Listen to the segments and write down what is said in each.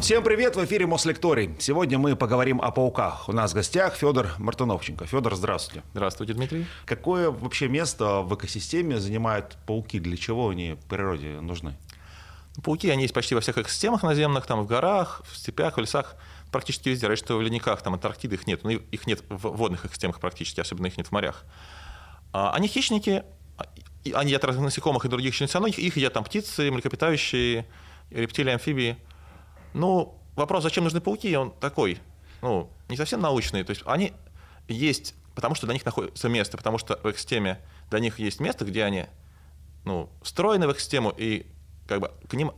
Всем привет, в эфире Мослекторий. Сегодня мы поговорим о пауках. У нас в гостях Федор Мартыновченко. Федор, здравствуйте. Здравствуйте, Дмитрий. Какое вообще место в экосистеме занимают пауки? Для чего они в природе нужны? Пауки, они есть почти во всех экосистемах наземных, там в горах, в степях, в лесах, практически везде. Раньше, что в ледниках, там Антарктиды их нет, но их нет в водных экосистемах практически, особенно их нет в морях. А, они хищники, они едят разных насекомых и других членистоногих, их едят там птицы, млекопитающие, рептилии, амфибии. Ну, вопрос, зачем нужны пауки, он такой, ну, не совсем научный. То есть они есть, потому что для них находится место, потому что в экосистеме для них есть место, где они ну, встроены в экосистему, и как бы к ним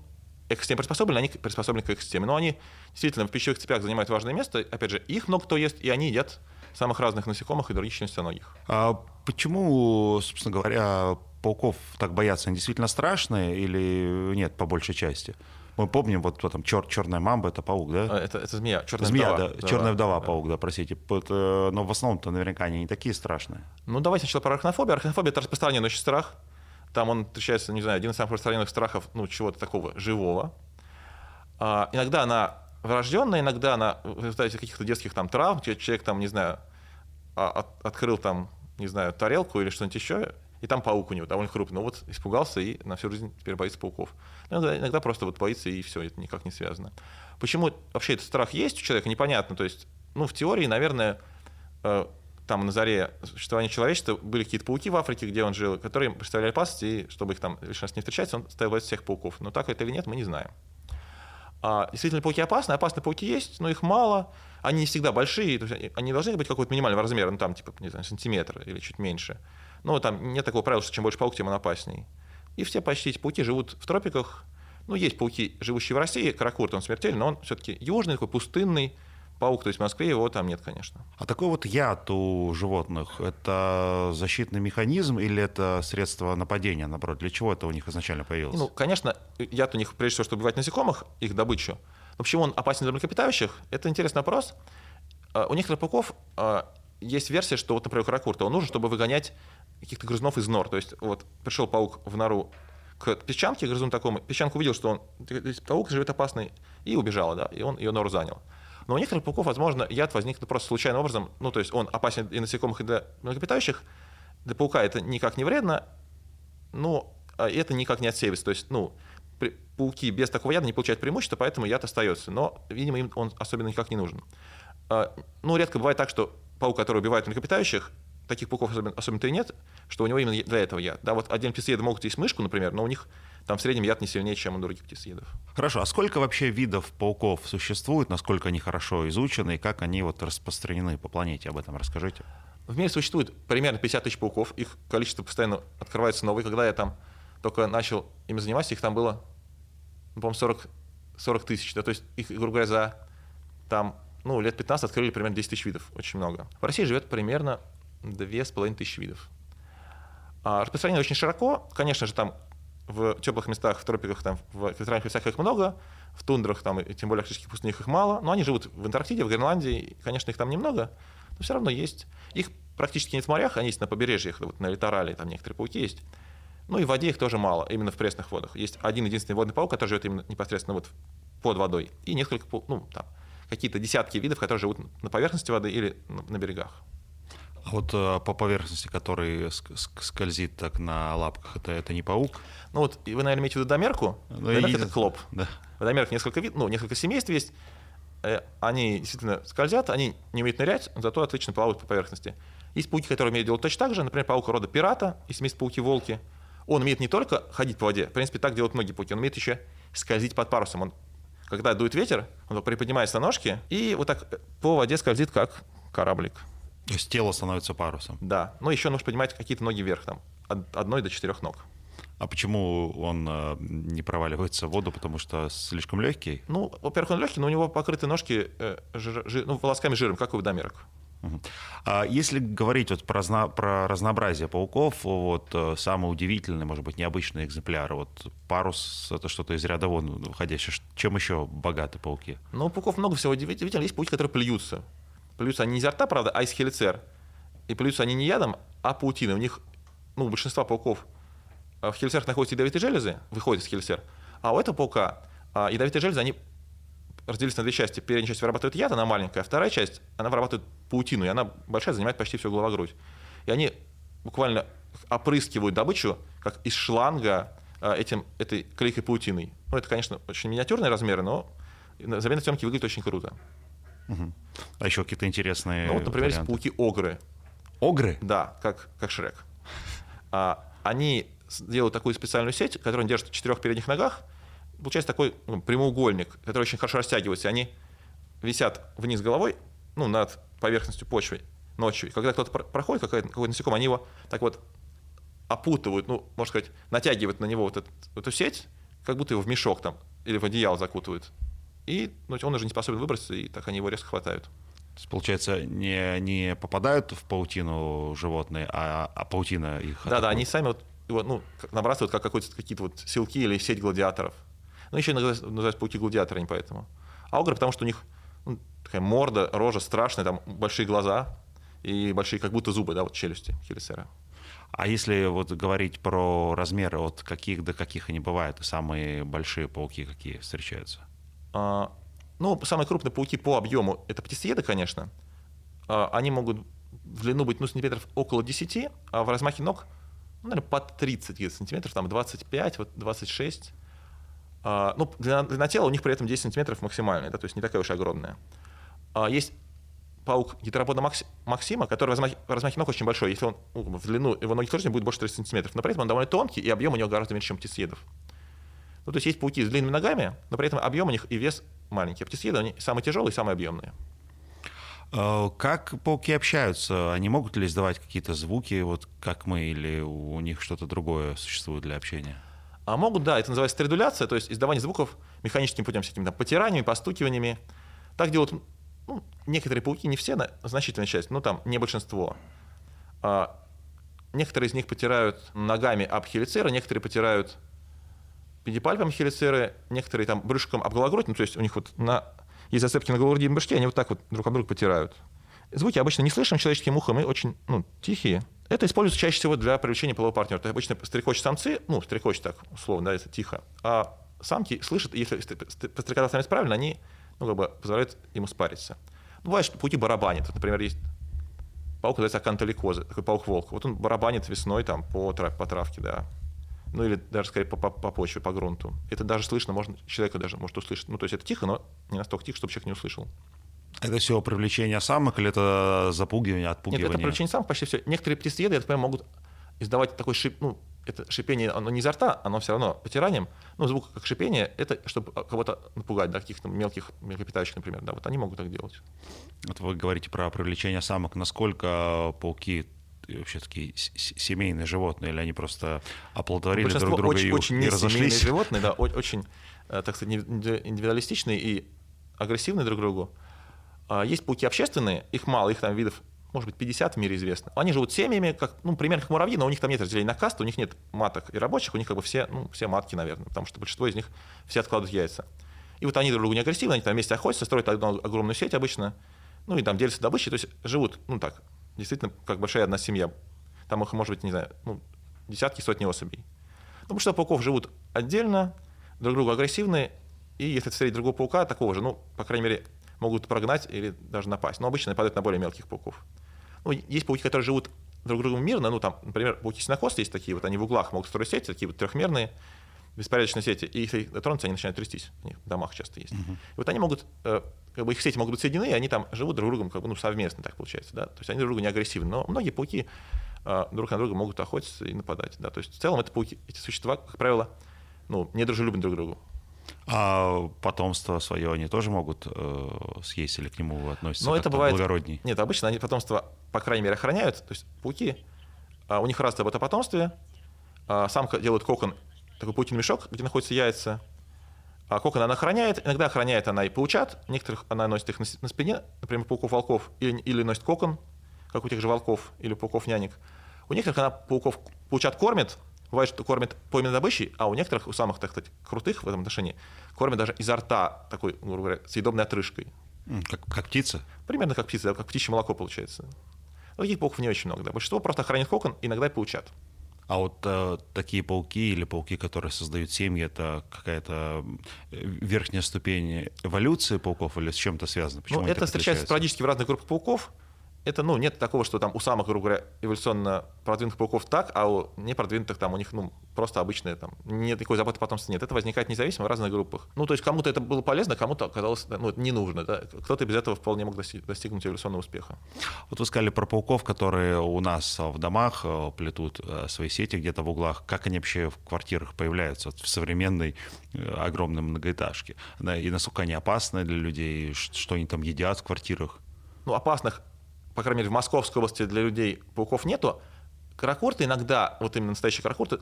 экосистема приспособлены, они приспособлены к экосистеме. Но они действительно в пищевых цепях занимают важное место. Опять же, их много кто ест, и они едят самых разных насекомых и других членистоногих. А почему, собственно говоря, пауков так боятся? Они действительно страшные или нет, по большей части? Мы помним, вот кто там, чер, черная мамба, это паук, да? А, это, это змея, черная змея, вдова. Да, черная вдова, да. паук, да, простите. Это, но в основном-то наверняка они не такие страшные. Ну, давайте сначала про арахнофобию. Арахнофобия – это распространенный очень страх. Там он встречается, не знаю, один из самых распространенных страхов, ну, чего-то такого живого. А, иногда она врожденная, иногда она в результате каких-то детских там травм, человек там, не знаю, а, от, открыл там, не знаю, тарелку или что-нибудь еще, и там паук у него довольно крупный. Ну вот испугался и на всю жизнь теперь боится пауков. Иногда, иногда просто вот боится и все, это никак не связано. Почему вообще этот страх есть у человека, непонятно. То есть, ну, в теории, наверное, э, там на заре существования человечества были какие-то пауки в Африке, где он жил, которые представляли опасность, и чтобы их там лишний раз не встречать, он ставил всех пауков. Но так это или нет, мы не знаем. А, действительно, пауки опасны, опасные пауки есть, но их мало, они не всегда большие, то есть они должны быть какого-то минимального размера, ну там типа, не знаю, сантиметр или чуть меньше. Ну, там нет такого правила, что чем больше паук, тем он опасней. И все почти эти пауки живут в тропиках. Ну, есть пауки, живущие в России, каракурт, он смертельный, но он все-таки южный, такой пустынный, паук, то есть в Москве его там нет, конечно. А такой вот яд у животных, это защитный механизм или это средство нападения, наоборот? Для чего это у них изначально появилось? Ну, конечно, яд у них, прежде всего, чтобы убивать насекомых, их добычу. Но почему он опасен для млекопитающих? Это интересный вопрос. А, у некоторых пауков а, есть версия, что вот, например, каракурта, он нужен, чтобы выгонять каких-то грызунов из нор. То есть вот пришел паук в нору к песчанке, грызун такому, песчанка увидел, что он, паук живет опасный, и убежала, да, и он ее нору занял. Но у некоторых пауков, возможно, яд возник просто случайным образом, ну, то есть он опасен и насекомых, и для млекопитающих, для паука это никак не вредно, но а это никак не отсеивается. То есть, ну, пауки без такого яда не получают преимущества, поэтому яд остается. Но, видимо, им он особенно никак не нужен. А, ну, редко бывает так, что паук, который убивает млекопитающих, таких пауков особенно, особенно-то и нет, что у него именно для этого яд. Да, вот один птицееды могут есть мышку, например, но у них там в среднем яд не сильнее, чем у других птицеедов. Хорошо, а сколько вообще видов пауков существует, насколько они хорошо изучены и как они вот распространены по планете? Об этом расскажите. В мире существует примерно 50 тысяч пауков, их количество постоянно открывается новые. Когда я там только начал ими заниматься, их там было, ну, по-моему, 40, 40 тысяч. Да, то есть их, грубо говоря, за там, ну, лет 15 открыли примерно 10 тысяч видов, очень много. В России живет примерно две с половиной тысячи видов. А распространение очень широко. Конечно же, там в теплых местах, в тропиках, там, в экваториальных местах их много, в тундрах, там, и тем более арктических пустынях их мало, но они живут в Антарктиде, в Гренландии, и, конечно, их там немного, но все равно есть. Их практически нет в морях, они есть на побережьях, вот на литорале, там некоторые пауки есть. Ну и в воде их тоже мало, именно в пресных водах. Есть один единственный водный паук, который живет именно непосредственно вот под водой, и несколько, ну, там, какие-то десятки видов, которые живут на поверхности воды или на берегах. А вот э, по поверхности, который скользит так на лапках, это, это не паук? Ну вот вы, наверное, имеете в виду домерку. Ну, Домерка – это клоп. Да. В домерках несколько, вид, ну, несколько семейств есть. Э, они действительно скользят, они не умеют нырять, зато отлично плавают по поверхности. Есть пауки, которые умеют делать точно так же. Например, паук рода пирата, и семейство пауки-волки. Он умеет не только ходить по воде, в принципе, так делают многие пауки, он умеет еще скользить под парусом. Он, когда дует ветер, он приподнимается на ножки и вот так по воде скользит, как кораблик. То есть тело становится парусом. Да. Ну, еще нужно поднимать какие-то ноги вверх, там, от одной до четырех ног. А почему он э, не проваливается в воду? Потому что слишком легкий? Ну, во-первых, он легкий, но у него покрыты ножки э, жир, жир, ну, волосками жиром, как у водомерок. А если говорить вот про, про разнообразие пауков, вот э, самый удивительный, может быть, необычный экземпляр, вот парус это что-то из ряда вон выходящее. Чем еще богаты пауки? Ну, пауков много всего удивительного. Есть пауки, которые плюются. Плюются они изо рта, правда, а из хелицер. И плюются они не ядом, а паутиной. У них, ну, у большинства пауков э, в хелицерах находятся ядовитые железы, выходят из хелицер. А у этого паука а, ядовитые железы, они разделились на две части. Передняя часть вырабатывает яд, она маленькая, а вторая часть, она вырабатывает паутину, и она большая, занимает почти всю головогрудь. И они буквально опрыскивают добычу, как из шланга, а, этим, этой клейкой паутиной. Ну, это, конечно, очень миниатюрные размеры, но заметной съемки выглядит очень круто. Угу. А еще какие-то интересные Ну, вот, например, варианты. есть пауки-огры. Огры? Да, как, как Шрек. А, они делают такую специальную сеть, которую они держат в четырех передних ногах. Получается такой ну, прямоугольник, который очень хорошо растягивается. Они висят вниз головой, ну, над поверхностью почвы ночью. И когда кто-то проходит, какое-то, какое насекомое, они его так вот опутывают, ну, можно сказать, натягивают на него вот эту, эту сеть, как будто его в мешок там или в одеяло закутывают. И ну, он уже не способен выбраться, и так они его резко хватают. То есть, получается, не, не попадают в паутину животные, а, а паутина их Да, да, они сами вот его, ну, набрасывают как какие-то вот силки или сеть гладиаторов. Ну, еще иногда называют пауки гладиаторами поэтому. А огры, потому что у них ну, такая морда, рожа страшная, там большие глаза и большие как будто зубы, да, вот челюсти хелисера. А если вот говорить про размеры, от каких до каких они бывают, и самые большие пауки какие встречаются? А, ну, самые крупные пауки по объему это птицееды, конечно. А, они могут в длину быть ну, сантиметров около 10, а в размахе ног, ну, наверное, под 30 сантиметров, там 25, вот 26. А, ну, длина, длина тела у них при этом 10 сантиметров максимальная, да, то есть не такая уж огромная. Есть паук гетеропода Максима, который в размахе ног очень большой. Если он ну, в длину его ноги тоже будет больше 30 сантиметров, но при этом он довольно тонкий, и объем у него гораздо меньше, чем птицеедов. Ну, то есть есть пауки с длинными ногами, но при этом объем у них и вес маленький. Птицееды, они самые тяжелые и самые объемные. А, как пауки общаются? Они могут ли издавать какие-то звуки, вот как мы, или у них что-то другое существует для общения? А могут, да, это называется стридуляция, то есть издавание звуков механическим путем, всякими там потираниями, постукиваниями. Так делают ну, некоторые пауки, не все, значительная часть, но там не большинство. А, некоторые из них потирают ногами об хелицеры, некоторые потирают педипальпом хелицеры, некоторые там брюшком об гологрудь, ну, то есть у них вот на, есть зацепки на гологруди и башке, они вот так вот друг об друга потирают. Звуки обычно не слышим человеческим ухом и очень ну, тихие. Это используется чаще всего для привлечения полового партнера. То есть обычно стрекочут самцы, ну, стрекочут так, условно, да, это тихо. А самки слышат, если пострекотать сами правильно, они ну, как бы позволяет ему спариться. Ну, бывает, что пауки барабанят. Вот, например, есть паук, называется акантоликоза, такой паук-волк. Вот он барабанит весной там, по, трав, по травке, да. Ну или даже, скорее, по, по, по почве, по грунту. Это даже слышно, можно, человека даже может услышать. Ну, то есть это тихо, но не настолько тихо, чтобы человек не услышал. Это все привлечение самок или это запугивание, отпугивание? Нет, это привлечение самок почти все. Некоторые птицееды, я понимаю, могут издавать такой шип, ну, это шипение, оно не изо рта, оно все равно потиранием, ну, звук как шипение, это чтобы кого-то напугать, да, каких-то мелких млекопитающих, например, да, вот они могут так делать. Вот вы говорите про привлечение самок, насколько пауки вообще такие семейные животные, или они просто оплодотворили друг друга очень, и, очень и разошлись? животные, да, очень, э, так сказать, индивидуалистичные и агрессивные друг к другу. А есть пауки общественные, их мало, их там видов может быть, 50 в мире известно. Они живут семьями, как, ну, примерно как муравьи, но у них там нет разделения на касты, у них нет маток и рабочих, у них как бы все, ну, все матки, наверное, потому что большинство из них все откладывают яйца. И вот они друг другу не агрессивны, они там вместе охотятся, строят одну огромную сеть обычно, ну и там делятся добычей, то есть живут, ну так, действительно, как большая одна семья. Там их может быть, не знаю, ну, десятки, сотни особей. Ну, большинство пауков живут отдельно, друг другу агрессивны, и если встретить другого паука, такого же, ну, по крайней мере, могут прогнать или даже напасть. Но обычно нападают на более мелких пауков. Ну, есть пауки, которые живут друг другом мирно. Ну, там, например, пауки синокосты есть такие, вот они в углах могут строить сети, такие вот трехмерные, беспорядочные сети, и если их дотронуться, они начинают трястись. У них в домах часто есть. Uh-huh. И вот они могут, э, как бы их сети могут быть соединены, и они там живут друг с другом как бы, ну, совместно, так получается. Да? То есть они друг другу не агрессивны. Но многие пауки э, друг на друга могут охотиться и нападать. Да? То есть в целом это пауки, эти существа, как правило, ну, недружелюбны друг к другу. А потомство свое они тоже могут э, съесть или к нему относятся Но это бывает... благородней? Нет, обычно они потомство, по крайней мере, охраняют. То есть пауки, а, у них раз об потомстве, а, самка делает кокон, такой паутинный мешок, где находятся яйца. А кокон она охраняет, иногда охраняет она и паучат, некоторых она носит их на, на спине, например, пауков-волков, или, или носит кокон, как у тех же волков или пауков-нянек. У некоторых она пауков, паучат кормит, Бывает, что кормят пойменной добычей, а у некоторых, у самых, так сказать, крутых в этом отношении, кормят даже изо рта такой, грубо говоря, съедобной отрыжкой. Как, как птица? Примерно как птица, как птичье молоко получается. Но таких пауков не очень много. Да. Большинство просто хранит кокон, иногда и получат. А вот э, такие пауки или пауки, которые создают семьи, это какая-то верхняя ступень эволюции пауков или с чем-то связано? Почему ну, это встречается спорадически в разных группах пауков это, ну, нет такого, что там у самых, грубо говоря, эволюционно продвинутых пауков так, а у непродвинутых там у них, ну, просто обычные там, нет такой заботы потомства нет. Это возникает независимо в разных группах. Ну, то есть кому-то это было полезно, кому-то оказалось, ну, не нужно, да. Кто-то без этого вполне мог достигнуть эволюционного успеха. Вот вы сказали про пауков, которые у нас в домах э, плетут э, свои сети где-то в углах. Как они вообще в квартирах появляются в современной э, огромной многоэтажке? И насколько они опасны для людей? Что они там едят в квартирах? Ну, опасных по крайней мере, в Московской области для людей пауков нету, каракурты иногда, вот именно настоящие каракурты,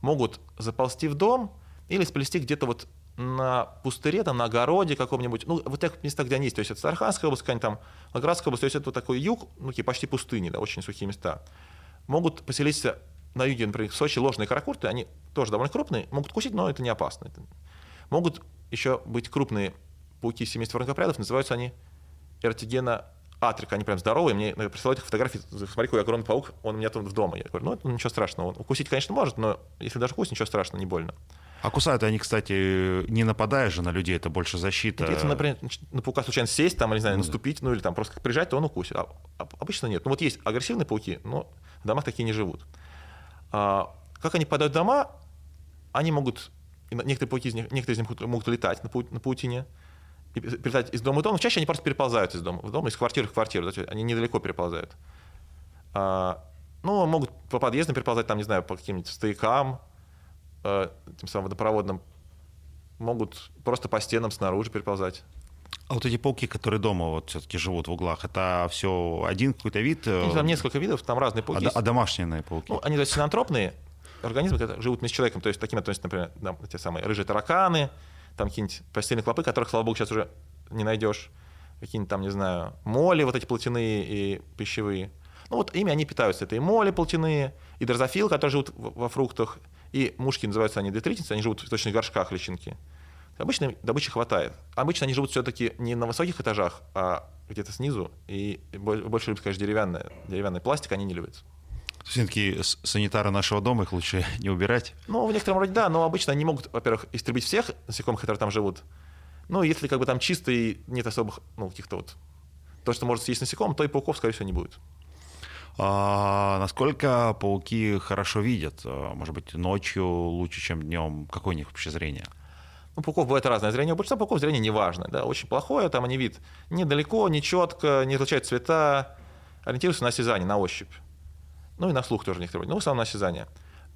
могут заползти в дом или сплести где-то вот на пустыре, там, на огороде каком-нибудь, ну, вот тех местах, где они есть, то есть это Сарханская область, какая-нибудь там, Волгоградская область, то есть это вот такой юг, ну, почти пустыни, да, очень сухие места. Могут поселиться на юге, например, в Сочи ложные каракурты, они тоже довольно крупные, могут кусить, но это не опасно. Это... Могут еще быть крупные пауки семейства ракопрядов, называются они эртигена Атрик, они прям здоровые, мне присылают их фотографии, смотри, какой огромный паук, он у меня тут в дома. Я говорю, ну, это ничего страшного. Он укусить, конечно, может, но если даже укусить, ничего страшного, не больно. А кусают они, кстати, не нападая же на людей, это больше защита. Если, например, на паука случайно сесть, там, не знаю, наступить, ну или там просто прижать, то он укусит. А, а, обычно нет. Ну вот есть агрессивные пауки, но в домах такие не живут. А, как они попадают в дома, они могут, некоторые пауки из них, некоторые из них могут, могут летать на, пау, на паутине, перелетать из дома в дом. Чаще они просто переползают из дома в дом, из квартиры в квартиру. Они недалеко переползают. А, ну, могут по подъездам переползать, там, не знаю, по каким-нибудь стоякам, э, тем самым водопроводным. Могут просто по стенам снаружи переползать. А вот эти пауки, которые дома вот все-таки живут в углах, это все один какой-то вид? Э, там несколько видов, там разные пауки. А, а домашние пауки? Ну, они то есть, синантропные организмы, которые живут вместе с человеком. То есть такими относятся, например, там, те самые рыжие тараканы, там какие-нибудь постельные клопы, которых, слава богу, сейчас уже не найдешь, какие-нибудь там, не знаю, моли вот эти плотяные и пищевые. Ну вот ими они питаются. Это и моли плотяные, и дрозофил, которые живут во фруктах, и мушки, называются они детритницы, они живут в точных горшках личинки. Обычно добычи хватает. Обычно они живут все-таки не на высоких этажах, а где-то снизу, и больше любят, конечно, деревянная, деревянный пластик, они не любят. Все-таки санитары нашего дома, их лучше не убирать? Ну, в некотором роде да, но обычно они могут, во-первых, истребить всех насекомых, которые там живут. Ну, если как бы там чисто и нет особых, ну, каких-то вот... То, что может съесть насекомых, то и пауков, скорее всего, не будет. А, насколько пауки хорошо видят? А, может быть, ночью лучше, чем днем? Какое у них вообще зрение? Ну, пауков бывает разное зрение. У большинства пауков зрение неважное, да, очень плохое, там они вид недалеко, не четко, не различают цвета, ориентируются на осязание, на ощупь. Ну и на слух тоже некоторые. Ну, в основном на осязание.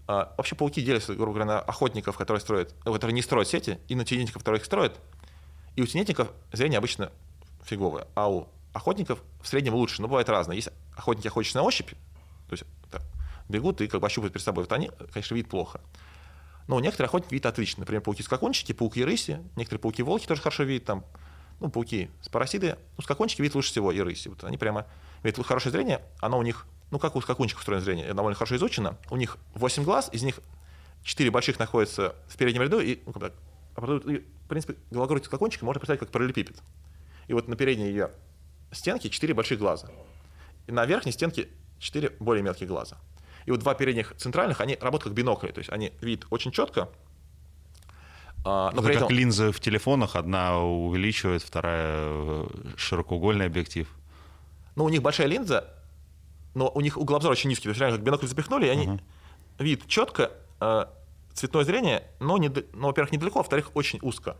А, вообще пауки делятся, грубо говоря, на охотников, которые строят, которые не строят сети, и на тенетников, которые их строят. И у тенетников зрение обычно фиговое, а у охотников в среднем лучше, но бывает разное. Есть охотники охотятся на ощупь, то есть так, бегут и как бы ощупывают перед собой. Вот они, конечно, видят плохо. Но у некоторых охотники видят отлично. Например, пауки-скакончики, пауки-рыси, некоторые пауки-волки тоже хорошо видят, там, ну, пауки спарасиды, ну, скакончики видят лучше всего, и рыси. Вот они прямо видят хорошее зрение, оно у них ну, как у скакунчиков устроено зрение, довольно хорошо изучено. У них 8 глаз, из них 4 больших находятся в переднем ряду, и, ну, как а и в принципе, гологородие скакунчика можно представить как параллелепипед. И вот на передней ее стенке 4 больших глаза. И на верхней стенке 4 более мелкие глаза. И вот два передних центральных, они работают как бинокли, то есть они видят очень четко, а, но Это при этом... как линзы в телефонах, одна увеличивает, вторая э, широкоугольный объектив. Ну, у них большая линза, но у них угол обзора очень низкий. То есть реально как бинокль запихнули, и они uh-huh. видят четко э, цветное зрение, но, не, но, во-первых, недалеко, а во-вторых, очень узко.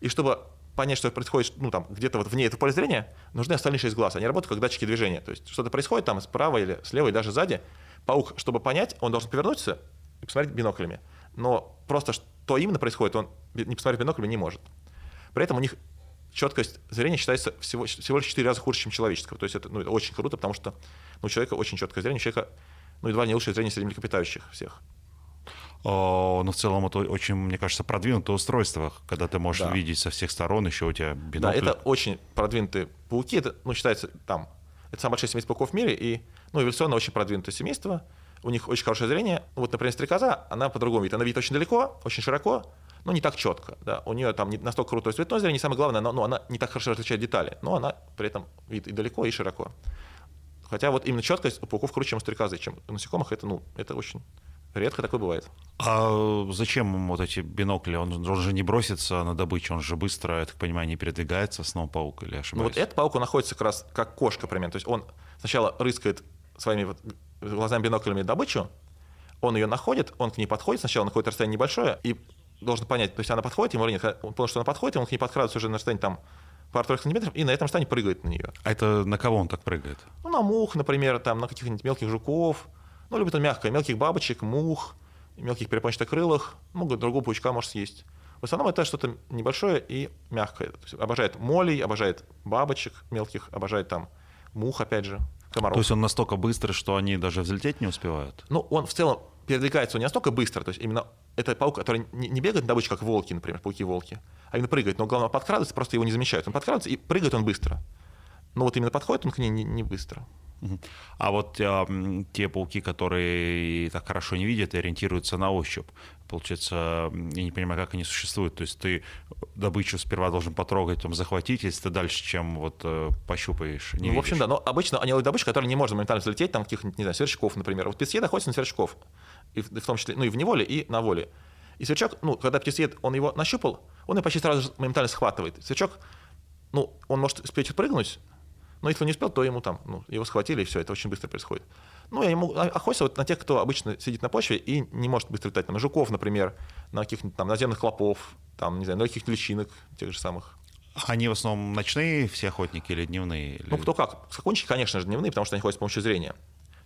И чтобы понять, что происходит ну, там, где-то вот вне этого поля зрения, нужны остальные шесть глаз. Они работают как датчики движения. То есть что-то происходит там справа или слева, и даже сзади. Паук, чтобы понять, он должен повернуться и посмотреть биноклями. Но просто что именно происходит, он не посмотреть биноклями не может. При этом у них четкость зрения считается всего, всего лишь 4 раза хуже, чем человеческого. То есть это, ну, это очень круто, потому что ну, у человека очень четкое зрение, у человека ну, едва не лучшее зрение среди млекопитающих всех. Но в целом это очень, мне кажется, продвинутое устройство, когда ты можешь да. видеть со всех сторон, еще у тебя бинокль. Да, это очень продвинутые пауки, это, ну, считается там, это самое большое семейство пауков в мире, и, ну, эволюционно очень продвинутое семейство, у них очень хорошее зрение. Вот, например, стрекоза, она по-другому видит, она видит очень далеко, очень широко, но не так четко. Да. У нее там не настолько крутое цветное зрение, самое главное, она, ну, она не так хорошо различает детали, но она при этом видит и далеко, и широко. Хотя вот именно четкость у пауков круче, чем у стрекозы, чем у насекомых, это, ну, это очень редко такое бывает. А зачем ему вот эти бинокли? Он, он же не бросится на добычу, он же быстро, я так понимаю, не передвигается, снова паук или ошибаюсь? Ну вот этот паук, он находится как раз как кошка примерно. То есть он сначала рыскает своими вот глазами биноклями добычу, он ее находит, он к ней подходит, сначала находит расстояние небольшое, и должен понять, то есть она подходит ему или нет. Он понял, что она подходит, он к ней подкрадывается уже на расстоянии там пару-тройку сантиметров, и на этом расстоянии прыгает на нее. А это на кого он так прыгает? Ну, на мух, например, там, на каких-нибудь мелких жуков, ну, любит он мягкое, мелких бабочек, мух, мелких перепончатокрылых, много другого паучка может съесть. В основном это что-то небольшое и мягкое. То есть обожает молей, обожает бабочек мелких, обожает там мух, опять же, комаров. То есть он настолько быстрый, что они даже взлететь не успевают? Ну, он в целом передвигается он не настолько быстро, то есть именно это паук, который не, бегает на добычу, как волки, например, пауки-волки, а именно прыгает, но главное подкрадывается, просто его не замечают. Он подкрадывается и прыгает он быстро. Но вот именно подходит он к ней не, не быстро. А вот э, те пауки, которые так хорошо не видят и ориентируются на ощупь, получается, я не понимаю, как они существуют. То есть ты добычу сперва должен потрогать, потом захватить, если ты дальше, чем вот э, пощупаешь, не Ну, в общем, да. Но обычно они ловят добычу, которая не может моментально взлететь, там каких-нибудь, не знаю, сверчков, например. Вот птицеед охотится на сверчков, и в, в том числе, ну и в неволе, и на воле. И сверчок, ну, когда птицеед, он его нащупал, он его почти сразу же моментально схватывает. Сверчок, ну, он может успеть отпрыгнуть, но если он не успел, то ему там, ну, его схватили, и все, это очень быстро происходит. Ну, я могу охотиться вот на тех, кто обычно сидит на почве и не может быстро летать. Там, жуков, например, на каких-нибудь там наземных клопов, там, не знаю, на каких-то личинок тех же самых. Они в основном ночные все охотники или дневные? Или... Ну, кто как. Скакунчики, конечно же, дневные, потому что они ходят с помощью зрения.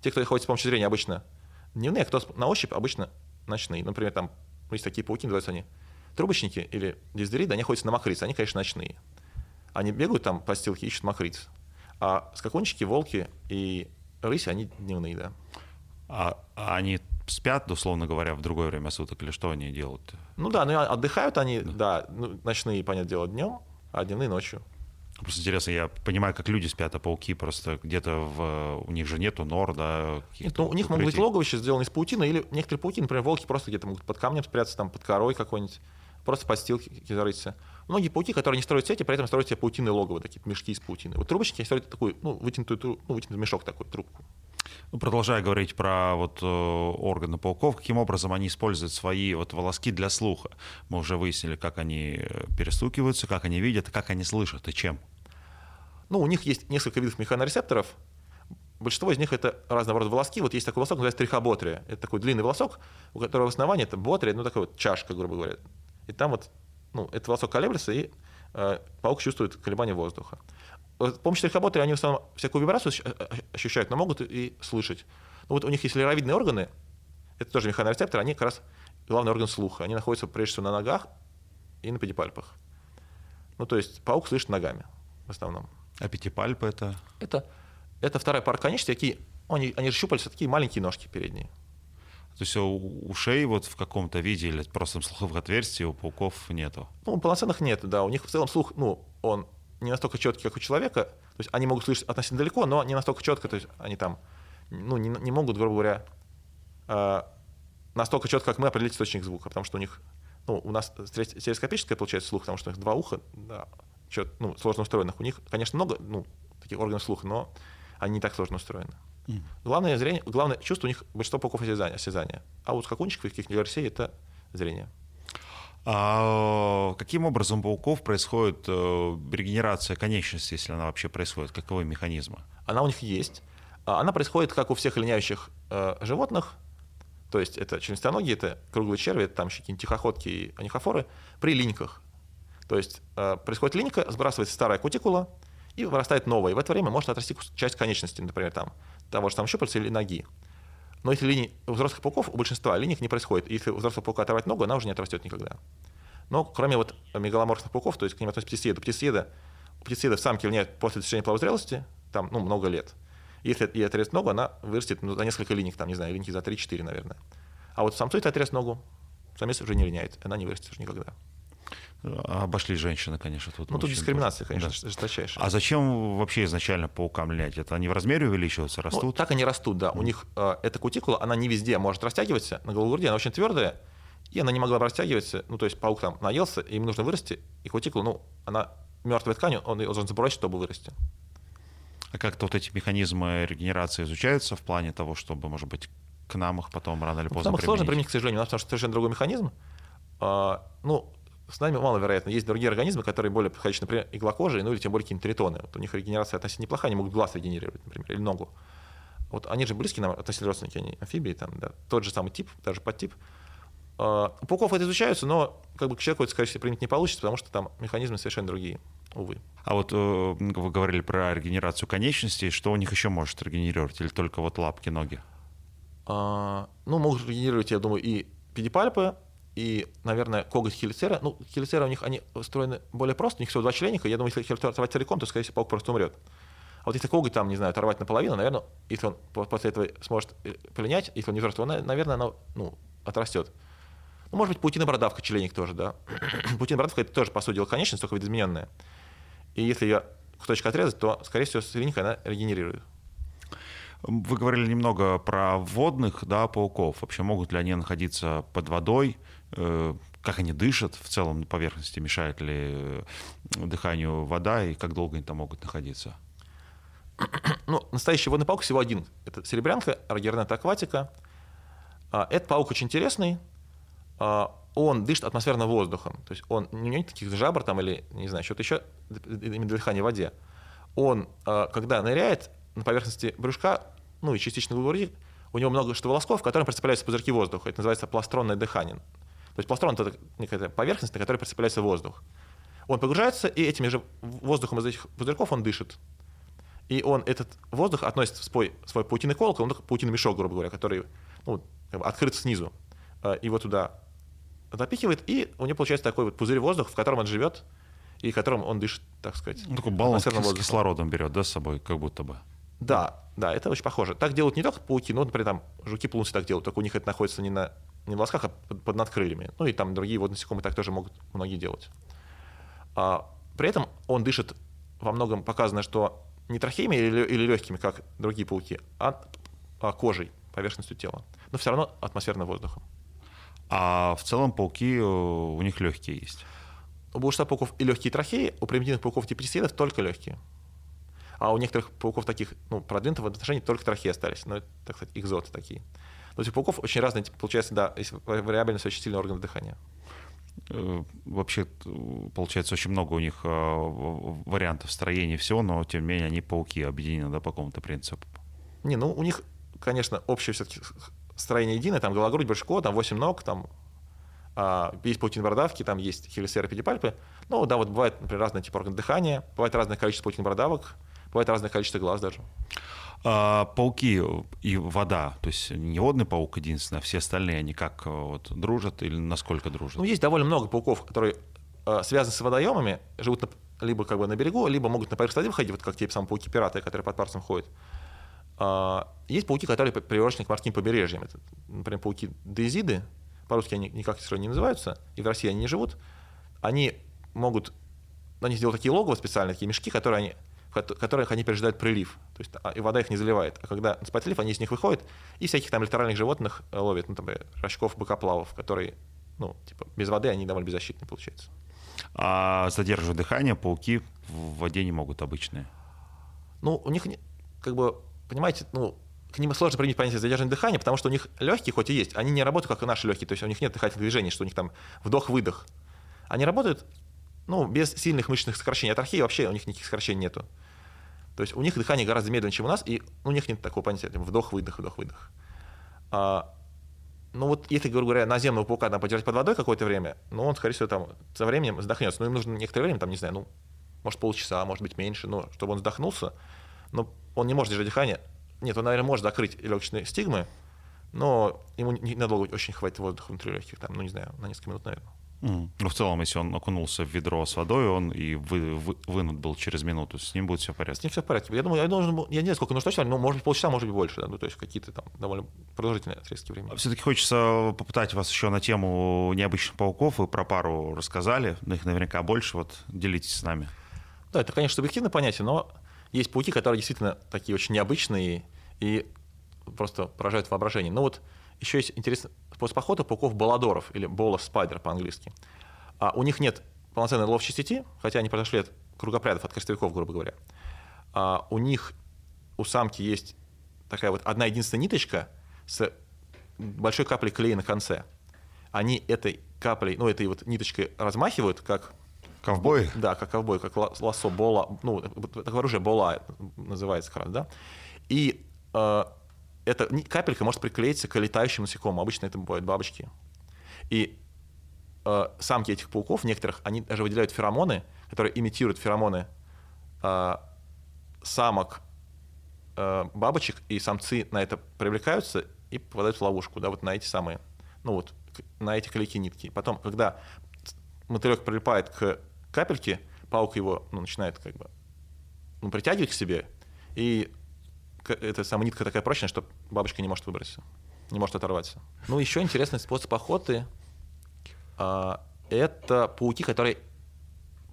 Те, кто ходит с помощью зрения, обычно дневные, а кто на ощупь, обычно ночные. Например, там есть такие пауки, называются они трубочники или диздериды, они ходят на мокриц, они, конечно, ночные. Они бегают там по стилке, ищут мокриц. А скакунчики, волки и рыси, они дневные, да. А, а они спят, условно говоря, в другое время суток, или что они делают? Ну да, ну отдыхают они, да, да ну, ночные, понятное дело, днем, а дневные ночью. Просто интересно, я понимаю, как люди спят, а пауки просто где-то в... У них же нету нор, да? Нет, ну, у них могут быть логовища сделаны из паутины, или некоторые пауки, например, волки просто где-то могут под камнем спрятаться, там, под корой какой-нибудь, просто под стилки зарыться. Многие пауки, которые не строят сети, при этом строят себе паутины логово, такие мешки из паутины. Вот трубочки строят такую, ну, вытянутую, ну, вытянутый мешок такой, трубку. Ну, продолжая говорить про вот, э, органы пауков, каким образом они используют свои вот, волоски для слуха? Мы уже выяснили, как они э, перестукиваются, как они видят, как они слышат и чем. Ну, у них есть несколько видов механорецепторов. Большинство из них это разного рода волоски. Вот есть такой волосок, называется трихоботрия. Это такой длинный волосок, у которого в основании это ботрия, ну, такая вот чашка, грубо говоря. И там вот, ну, этот волосок колеблется, и э, паук чувствует колебания воздуха. С помощью трихоботрии они в основном всякую вибрацию ощущают, но могут и слышать. Ну, вот у них есть леровидные органы, это тоже механорецепторы, они как раз главный орган слуха. Они находятся прежде всего на ногах и на педипальпах. Ну, то есть паук слышит ногами в основном. А пятипальпы это? Это, это вторая пара конечностей, такие, они, они же щупальца, такие маленькие ножки передние. То есть у ушей вот в каком-то виде или просто слуховых отверстий у пауков нету? Ну, полноценных нет, да. У них в целом слух, ну, он не настолько четкий, как у человека. То есть они могут слышать относительно далеко, но не настолько четко, то есть они там, ну, не, не могут, грубо говоря, э, настолько четко, как мы, определить источник звука, потому что у них, ну, у нас телескопическое получается слух, потому что у них два уха, да, чё, ну, сложно устроенных. У них, конечно, много ну, таких органов слуха, но они не так сложно устроены. Mm. Главное зрение, главное чувство у них большинство пауков осязания, осязания. А вот скакунчиков каких-нибудь России это зрение. А каким образом у пауков происходит э, регенерация конечности, если она вообще происходит? Каковы механизмы? Она у них есть. А она происходит, как у всех линяющих э, животных, то есть это членистоногие, это круглые черви, это там еще какие-нибудь тихоходки и анихофоры, при линьках. То есть э, происходит линька, сбрасывается старая кутикула, и вырастает новая. И в это время может отрасти часть конечности, например, там, того же там щупальца или ноги. Но если линий у взрослых пауков, у большинства линий не происходит. Если у взрослого паука оторвать ногу, она уже не отрастет никогда. Но кроме вот мегаломорфных пауков, то есть к ним относятся птицеиды, птицеида, у птицеидов самки линяют после достижения половой зрелости, там, ну, много лет. Если ей отрезать ногу, она вырастет ну, за несколько линий, там, не знаю, линьки за 3-4, наверное. А вот самцу это отрезать ногу, самец уже не линяет, она не вырастет уже никогда. Обошли женщины, конечно. Тут ну, тут дискриминация, конечно, да. жесточайшая. А зачем вообще изначально паукам линять? Это они в размере увеличиваются, растут? Ну, так они растут, да. Mm. У них э, эта кутикула, она не везде может растягиваться. На голову груди она очень твердая, и она не могла бы растягиваться. Ну, то есть паук там наелся, и ему нужно вырасти, и кутикула, ну, она мертвая ткань, он ее должен забрать, чтобы вырасти. А как-то вот эти механизмы регенерации изучаются в плане того, чтобы, может быть, к нам их потом рано или поздно Нам их сложно применить, к сожалению, у нас потому что совершенно другой механизм. А, ну, с нами маловероятно. Есть другие организмы, которые более подходящие, например, иглокожие, ну или тем более какие-то тритоны. Вот у них регенерация относительно неплохая, они могут глаз регенерировать, например, или ногу. Вот они же близкие нам относительно родственники, они амфибии, там, да, тот же самый тип, даже подтип. А, у пауков это изучаются, но как бы к человеку это, скорее всего, применить не получится, потому что там механизмы совершенно другие, увы. А вот э, вы говорили про регенерацию конечностей, что у них еще может регенерировать, или только вот лапки, ноги? А, ну, могут регенерировать, я думаю, и педипальпы, и, наверное, коготь хелицера. Ну, хелицера у них, они устроены более просто, у них всего два членника. Я думаю, если хелицера оторвать целиком, то, скорее всего, паук просто умрет. А вот если коготь там, не знаю, оторвать наполовину, наверное, если он после этого сможет э, полинять, если он не взрослый, он, наверное, оно, ну, отрастет. Ну, может быть, паутина-бородавка, членик тоже, да. Паутина-бородавка — это тоже, по сути дела, конечность, только видоизмененная. И если ее кусочек отрезать, то, скорее всего, свинька, она регенерирует. Вы говорили немного про водных да, пауков. Вообще могут ли они находиться под водой? Э, как они дышат в целом на поверхности? Мешает ли э, дыханию вода? И как долго они там могут находиться? Ну, настоящий водный паук всего один. Это серебрянка, аргернета акватика. А, этот паук очень интересный. А, он дышит атмосферным воздухом. То есть он не нет таких жабр там или, не знаю, что-то еще, именно дыхание в воде. Он, а, когда ныряет на поверхности брюшка, ну и частично в груди, у него много что волосков, в котором прицепляются пузырьки воздуха. Это называется пластронное дыхание. То есть пластрон — это некая поверхность, на которой прицепляется воздух. Он погружается, и этим же воздухом из этих пузырьков он дышит. И он этот воздух относит в свой, свой паутинный колокол, он такой паутинный мешок, грубо говоря, который ну, как бы открыт снизу. Э, его туда запихивает, и у него получается такой вот пузырь воздуха, в котором он живет, и которым он дышит, так сказать. Ну, такой баллон с кислородом берет, да, с собой, как будто бы. Да, да, это очень похоже. Так делают не только пауки, но, например, там жуки плунцы так делают, только у них это находится не на, не на волосках, а под, под надкрыльями. Ну и там другие вот насекомые так тоже могут многие делать. А, при этом он дышит, во многом показано, что не трахеями или, или легкими, как другие пауки, а, а кожей, поверхностью тела. Но все равно атмосферным воздухом. А в целом пауки, э, у них легкие есть? У большинства пауков и легкие трахеи, у примитивных пауков типа только легкие. А у некоторых пауков таких, ну, продвинутых в отношении только трахеи остались. Ну, это, так сказать, экзоты такие. Но этих пауков очень разные, получается, да, вариабельность очень сильный орган дыхания. Э, вообще, получается, очень много у них э, вариантов строения всего, но, тем не менее, они пауки объединены, да, по какому-то принципу. Не, ну, у них, конечно, общее все-таки строение единое, там голова, грудь, брюшко, там 8 ног, там а, есть паутин бородавки, там есть хелисеры, педипальпы. Ну, да, вот бывает, например, разные типы органов дыхания, бывает разное количество паутин бородавок, Бывает разное количество глаз даже. А, пауки и вода, то есть не водный паук единственное, а все остальные, они как вот, дружат или насколько дружат? Ну, есть довольно много пауков, которые э, связаны с водоемами, живут на, либо как бы на берегу, либо могут на поверхность воды выходить, вот как те самые пауки-пираты, которые под парусом ходят. А, есть пауки, которые привержены к морским побережьям. Это, например, пауки дезиды, по-русски они никак не называются, и в России они не живут. Они могут, они сделают такие логово специальные, такие мешки, которые они которых они пережидают прилив. То есть а, и вода их не заливает. А когда наступает прилив, они из них выходят и всяких там литеральных животных э, ловят, ну, там, рачков, быкоплавов, которые, ну, типа, без воды они довольно беззащитны, получается. А задерживать дыхание пауки в воде не могут обычные? Ну, у них, как бы, понимаете, ну, к ним сложно принять понятие задержания дыхания, потому что у них легкие хоть и есть, они не работают, как и наши легкие, то есть у них нет дыхательных движений, что у них там вдох-выдох. Они работают ну, без сильных мышечных сокращений. От археи вообще у них никаких сокращений нету. То есть у них дыхание гораздо медленнее, чем у нас, и у них нет такого понятия, вдох-выдох, вдох-выдох. А, ну вот если, грубо говоря, наземного паука там подержать под водой какое-то время, ну он, скорее всего, там со временем вздохнется. Но им нужно некоторое время, там, не знаю, ну, может, полчаса, может быть, меньше, но чтобы он вздохнулся. Но он не может держать дыхание. Нет, он, наверное, может закрыть легочные стигмы, но ему ненадолго очень хватит воздуха внутри легких, там, ну, не знаю, на несколько минут, наверное. Mm. Ну, в целом, если он окунулся в ведро с водой, он и вы, вы, вынут был через минуту, с ним будет все в порядке. С ним все в порядке. Я думаю, я должен, я не знаю, сколько нужно точно, но может быть полчаса, может быть больше, да, ну, то есть какие-то там довольно продолжительные отрезки времени. Все-таки хочется попытать вас еще на тему необычных пауков. Вы про пару рассказали, но их наверняка больше. Вот делитесь с нами. Да, это, конечно, субъективное понятие, но есть пауки, которые действительно такие очень необычные и просто поражают воображение. Ну вот еще есть интересный способ охоты пауков баладоров, или бола спайдер по-английски. А у них нет полноценной ловчей сети, хотя они подошли от кругопрядов, от крестовиков, грубо говоря. а, у них, у самки есть такая вот одна единственная ниточка с большой каплей клея на конце. Они этой каплей, ну, этой вот ниточкой размахивают, как Ковбой? Да, как ковбой, как лосо, бола, ну, такое оружие бола называется как раз, да. И э, эта капелька может приклеиться к летающим насекомым. Обычно это бывают бабочки. И э, самки этих пауков, некоторых, они даже выделяют феромоны, которые имитируют феромоны э, самок э, бабочек, и самцы на это привлекаются и попадают в ловушку, да, вот на эти самые, ну вот, на эти клейки нитки. Потом, когда мотылек прилипает к капельке, паук его ну, начинает как бы ну, притягивать к себе, и эта самая нитка такая прочная, что бабочка не может выбраться, не может оторваться. Ну, еще интересный способ охоты а, — это пауки, которые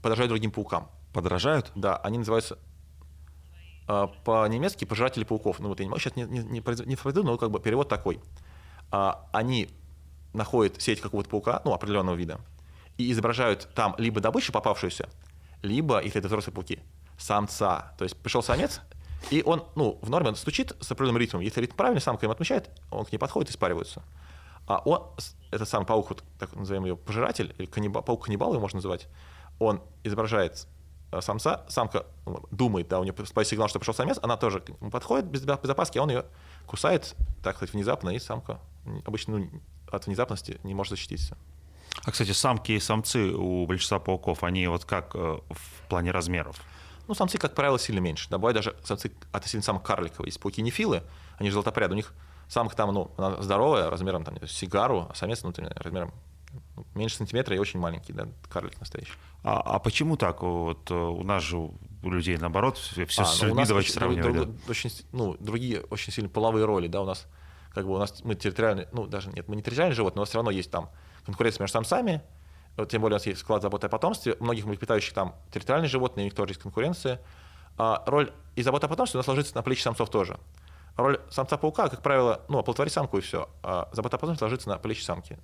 подражают другим паукам. Подражают? Да, они называются а, по-немецки пожиратели пауков. Ну вот я не могу сейчас не, не, не, не произведу, но как бы перевод такой. А, они находят сеть какого-то паука, ну, определенного вида, и изображают там либо добычу попавшуюся, либо, если это взрослые пауки, самца. То есть пришел самец, и он, ну, в норме он стучит с определенным ритмом. Если ритм правильный, самка им отмечает, он к ней подходит и спаривается. А он, этот самый паук, вот, так назовем его, пожиратель, или канниба, паук-каннибал его можно называть, он изображает э, самца, самка ну, думает, да, у нее сигнал, что пришел самец, она тоже подходит без, без опаски, а он ее кусает, так сказать, внезапно, и самка обычно ну, от внезапности не может защититься. А, кстати, самки и самцы у большинства пауков, они вот как э, в плане размеров? Ну, самцы, как правило, сильно меньше. Да, бывают даже самцы относительно самых карликовые. Есть пауки нефилы, они же золотопряд, у них самка там, ну, здоровая, размером там, сигару, а самец, ну, размером ну, меньше сантиметра и очень маленький, да, карлик настоящий. А, а почему так? Вот э, у нас же у людей наоборот все а, с ну, людьми давайте сравнивать. Друг, да? очень, ну, другие очень сильно половые роли, да, у нас как бы у нас мы территориальные, ну даже нет, мы не территориальные животные, но все равно есть там конкуренция между самцами, тем более у нас есть склад заботы о потомстве, у многих млекопитающих там территориальные животные, у них тоже есть конкуренция. А роль и забота о потомстве у нас ложится на плечи самцов тоже. Роль самца-паука, как правило, ну, оплодотворить самку и все, а забота о потомстве ложится на плечи самки.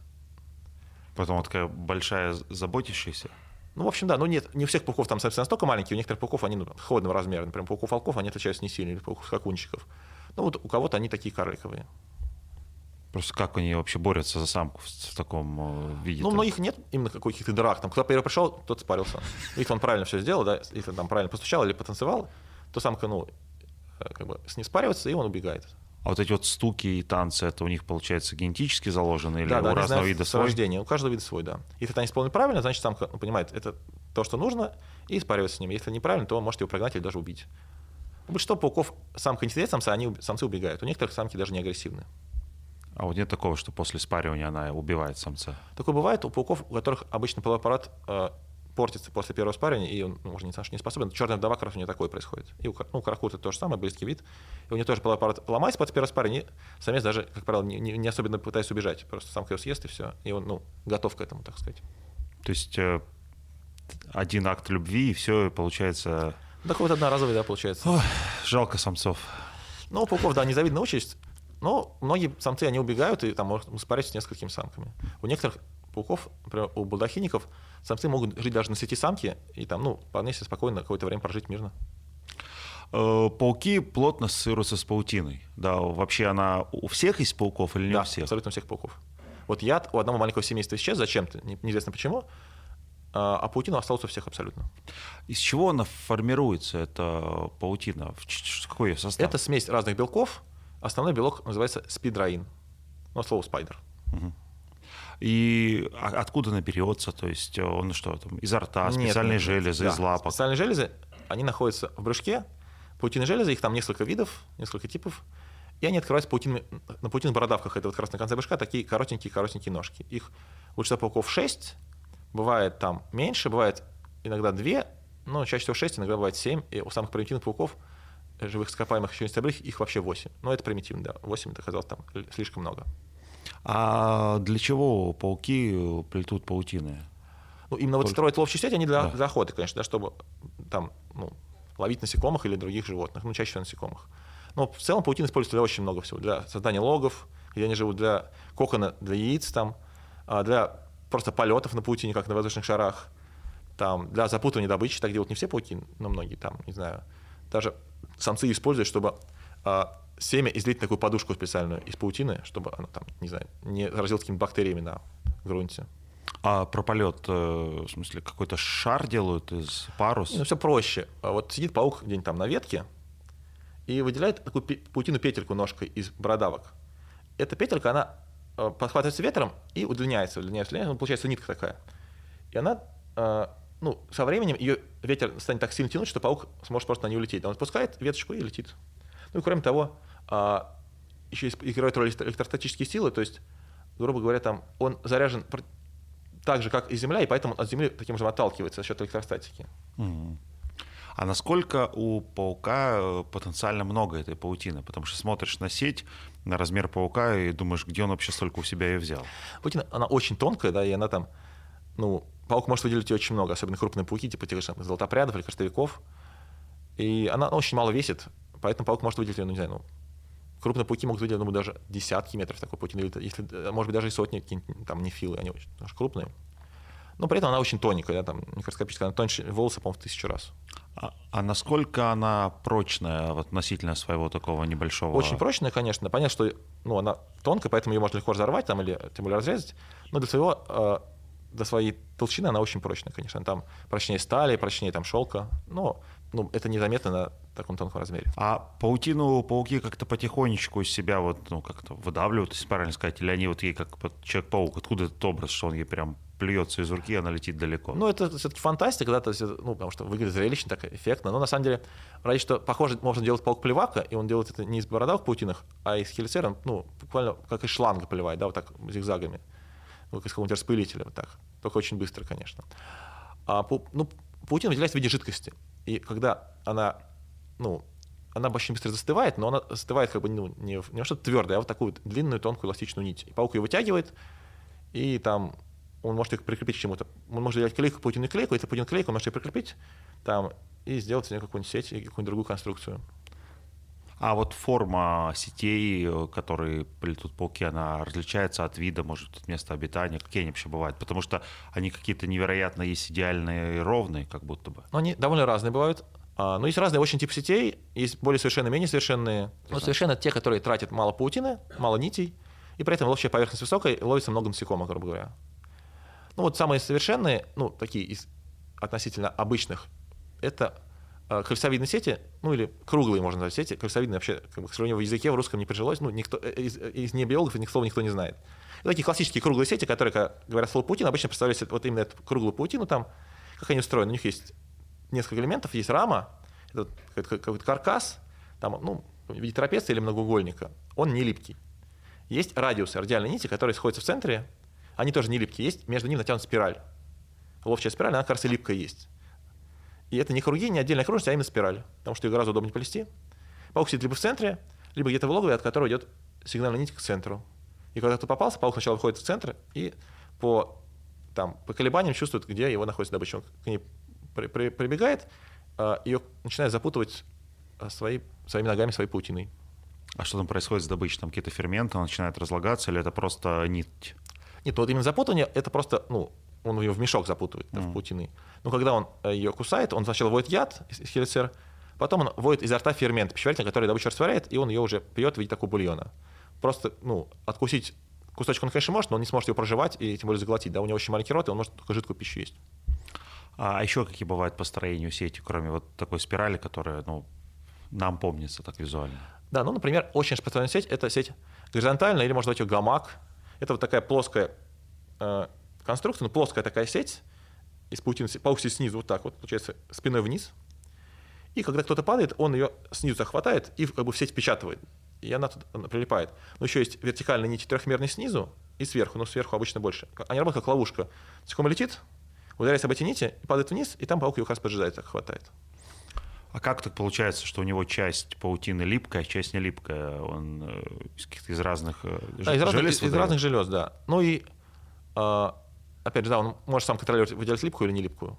Потом такая большая заботящаяся. Ну, в общем, да, ну нет, не у всех пауков там совсем настолько маленькие, у некоторых пауков они ну, холодного размера. Например, пауков-волков они отличаются не сильно, или пауков-скакунчиков. Ну, вот у кого-то они такие карликовые. Просто как они вообще борются за самку в, в таком э, виде? Ну, многих нет именно каких-то драк. Там, кто первый пришел, тот спарился. Если он правильно все сделал, да, если там правильно постучал или потанцевал, то самка, ну, э, как бы с ней спаривается, и он убегает. А вот эти вот стуки и танцы, это у них, получается, генетически заложено или да, да, у разного вида свой? рождения, у каждого вида свой, да. Если это они исполнены правильно, значит, самка ну, понимает, это то, что нужно, и спаривается с ним. Если неправильно, то может его прогнать или даже убить. У большинства пауков самка не самца, они, самцы убегают. У некоторых самки даже не агрессивны. А вот нет такого, что после спаривания она убивает самца? Такое бывает у пауков, у которых обычно половой аппарат э, портится после первого спаривания, и он, ну, может, не, не способен. Черная вдова как раз у нее такое происходит. И у, ну, у каракута то же самое, близкий вид. И у нее тоже половой аппарат ломается после первого спаривания, и самец даже, как правило, не, не, не особенно пытается убежать. Просто самка его съест, и все. И он ну, готов к этому, так сказать. То есть э, один акт любви, и все получается... Такой вот одноразовый, да, получается. Ох, жалко самцов. Ну, у пауков, да, незавидная участь. Но многие самцы, они убегают и там могут спарить с несколькими самками. У некоторых пауков, например, у балдахиников, самцы могут жить даже на сети самки и там, ну, вполне себе спокойно какое-то время прожить мирно. Э, пауки плотно ассоциируются с паутиной. Да, вообще она у всех из пауков или не да, у всех? абсолютно у всех пауков. Вот яд у одного маленького семейства исчез зачем-то, неизвестно почему, а, а паутина осталась у всех абсолютно. Из чего она формируется, эта паутина? Какой ее состав? Это смесь разных белков, Основной белок называется спидраин. Ну, слово спайдер. И откуда она берется? То есть он что там, изо рта, специальные нет, железы, да. из лапок? Специальные железы, они находятся в брюшке. Паутины железы, их там несколько видов, несколько типов. И они открываются паутинами, на паутинных бородавках. Это вот как раз на конце брюшка такие коротенькие-коротенькие ножки. Их у пауков 6, бывает там меньше, бывает иногда 2, но чаще всего 6, иногда бывает 7. И у самых примитивных пауков живых ископаемых еще нестабильных, их вообще 8. Но это примитивно, да. 8 это оказалось там слишком много. А для чего пауки плетут паутины? Ну, именно Только... вот строят ловчую сеть, они для, да. для охоты, конечно, да, чтобы там, ну, ловить насекомых или других животных, ну, чаще всего насекомых. Но в целом паутина используется для очень много всего. Для создания логов, где они живут, для кокона, для яиц, там, а, для просто полетов на паутине, как на воздушных шарах, там, для запутывания добычи, так делают не все пауки, но многие там, не знаю, даже самцы используют, чтобы а, семя излить такую подушку специальную из паутины, чтобы оно там, не знаю, не заразилось какими-то бактериями на грунте. А про полет, э, в смысле, какой-то шар делают из парус? Ну, все проще. А Вот сидит паук где-нибудь там на ветке и выделяет такую пе- паутину-петельку ножкой из бородавок. Эта петелька, она э, подхватывается ветром и удлиняется, удлиняется, удлиняется, ну, получается нитка такая. И она, э, ну, со временем ее ветер станет так сильно тянуть, что паук сможет просто на нее улететь. Он отпускает веточку и летит. Ну и кроме того, а, еще играют роль электро- электростатические силы, то есть, грубо говоря, там он заряжен так же, как и Земля, и поэтому от Земли таким же отталкивается за счет электростатики. Мгм. А насколько у паука э, потенциально много этой паутины? Потому что смотришь на сеть, на размер паука и думаешь, где он вообще столько у себя ее взял? Паутина, она очень тонкая, да, и она там, ну, паук может выделить очень много, особенно крупные пауки, типа тех же золотопрядов или крестовиков. И она очень мало весит, поэтому паук может выделить ее, ну, не знаю, ну, крупные пауки могут выделить, ну, даже десятки метров такой паутины, если, э, может быть, даже и сотни, какие-нибудь там нефилы, они очень даже крупные. Но при этом она очень тоненькая, да, там, микроскопическая, она тоньше волоса, по-моему, в тысячу раз. А, а насколько она прочная вот, относительно своего такого небольшого? Очень прочная, конечно. Понятно, что ну, она тонкая, поэтому ее можно легко разорвать там, или тем более разрезать. Но для своего э, до своей толщины она очень прочная, конечно. Там прочнее стали, прочнее там шелка. Но ну, это незаметно на таком тонком размере. А паутину пауки как-то потихонечку из себя вот, ну, как-то выдавливают, если правильно сказать, или они вот ей как Человек-паук, откуда этот образ, что он ей прям плюется из руки, она летит далеко? Ну, это все-таки фантастика, да, то есть, ну, потому что выглядит зрелищно, так эффектно. Но на самом деле, ради что похоже, можно делать паук плевака, и он делает это не из бородавок паутинах, а из хелицера, ну, буквально как из шланга поливает, да, вот так зигзагами. Ну, из какого-нибудь распылителя, вот так. Только очень быстро, конечно. А, ну, паутина выделяется в виде жидкости. И когда она, ну, она очень быстро застывает, но она застывает как бы ну, не, не что-то твердое, а вот такую длинную тонкую эластичную нить. И паук ее вытягивает, и там он может ее прикрепить к чему-то. Он может взять клейку, паутинную клейку, если паутинную клейку, он может ее прикрепить там и сделать из нее какую-нибудь сеть или какую-нибудь другую конструкцию. А вот форма сетей, э, которые плетут пауки, она различается от вида, может, от места обитания? Какие они вообще бывают? Потому что они какие-то невероятно есть идеальные и ровные, как будто бы. Но они довольно разные бывают. А, Но есть разные очень типы сетей, есть более совершенные, менее совершенные. Ну, совершенно те, которые тратят мало паутины, мало нитей, и при этом ловчая поверхность высокая, и ловится много насекомых, грубо говоря. Ну вот самые совершенные, ну такие из относительно обычных, это кольцевидные сети, ну или круглые, можно назвать, сети. Кольцевидные вообще, как бы, к сожалению, в языке в русском не прижилось, ну никто, э, из, из небиологов этих слов никто не знает. Это такие классические круглые сети, которые, когда говорят слово паутина, обычно представляют вот именно эту круглую паутину там, как они устроены. У них есть несколько элементов, есть рама, это какой-то каркас, там, ну, в виде трапеции или многоугольника, он не липкий. Есть радиусы, радиальные нити, которые сходятся в центре, они тоже не липкие, есть между ними натянута спираль. Ловчая спираль, она, кажется, липкая есть. И это не круги, не отдельная окружность, а именно спираль, потому что ее гораздо удобнее плести. Паук сидит либо в центре, либо где-то в логове, от которого идет сигнальная нить к центру. И когда ты попался, паук сначала выходит в центр и по, там, по колебаниям чувствует, где его находится добыча. Он к ней при- при- прибегает, а, ее начинает запутывать а, свои, своими ногами, своей паутиной. А что там происходит с добычей? Там какие-то ферменты начинают разлагаться, или это просто нить? Нет, ну вот именно запутывание, это просто, ну, он ее в мешок запутывает, да, в паутины. Но когда он э, ее кусает, он сначала вводит яд из хелицера, потом он вводит изо рта фермент пищеварительный, который добычу растворяет, и он ее уже пьет в виде такого бульона. Просто, ну, откусить кусочек он, конечно, может, но он не сможет его проживать и тем более заглотить. Да, у него очень маленький рот, и он может только жидкую пищу есть. А еще какие бывают по строению сети, кроме вот такой спирали, которая, ну, нам помнится так визуально? Да, ну, например, очень распространенная сеть – это сеть горизонтальная, или можно назвать ее гамак. Это вот такая плоская э, конструкция, ну, плоская такая сеть, из паутины, сидит снизу вот так вот, получается, спиной вниз. И когда кто-то падает, он ее снизу захватает и как бы в сеть впечатывает. И она тут она прилипает. Но еще есть вертикальные нити трехмерные снизу и сверху, но сверху обычно больше. Они работают как ловушка. Насекомое летит, ударяется об эти нити, и падает вниз, и там паук ее как раз поджидает, так хватает. А как так получается, что у него часть паутины липкая, а часть не липкая? Он э, из каких-то из разных э, Да, из, разных, желез из выдает? разных желез, да. Ну и, э, опять же, да, он может сам контролировать, выделять липкую или не липкую.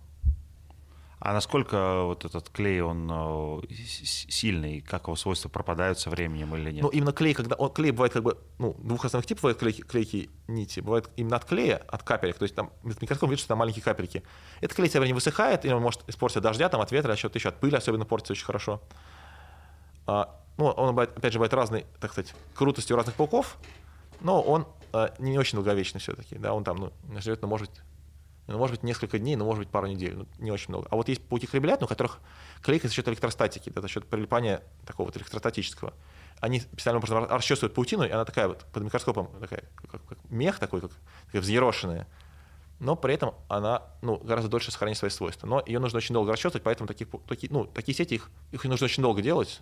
А насколько вот этот клей, он э, сильный? Как его свойства пропадают со временем или нет? Ну, именно клей, когда он, клей бывает как бы, ну, двух основных типов бывает клейки, клейкие нити. Бывает именно от клея, от капелек, то есть там микроскоп видишь, что там маленькие капельки. Этот клей со временем высыхает, и он может испортиться от дождя, там, от ветра, чего-то еще, от пыли особенно портится очень хорошо. А, ну, он, опять же, бывает разный, так сказать, крутости у разных пауков, но он не очень долговечный все-таки. Да, он там ну, живет, ну, может ну, может быть, несколько дней, но может быть пару недель, ну, не очень много. А вот есть пауки крабелят, у которых клейка за счет электростатики, да, за счет прилипания такого вот электростатического. Они специально образом расчесывают паутину, и она такая вот под микроскопом, такая, как, как мех такой, как, как взъерошенная. Но при этом она ну, гораздо дольше сохранит свои свойства. Но ее нужно очень долго расчесывать, поэтому таких, такие, ну, такие сети, их, их нужно очень долго делать,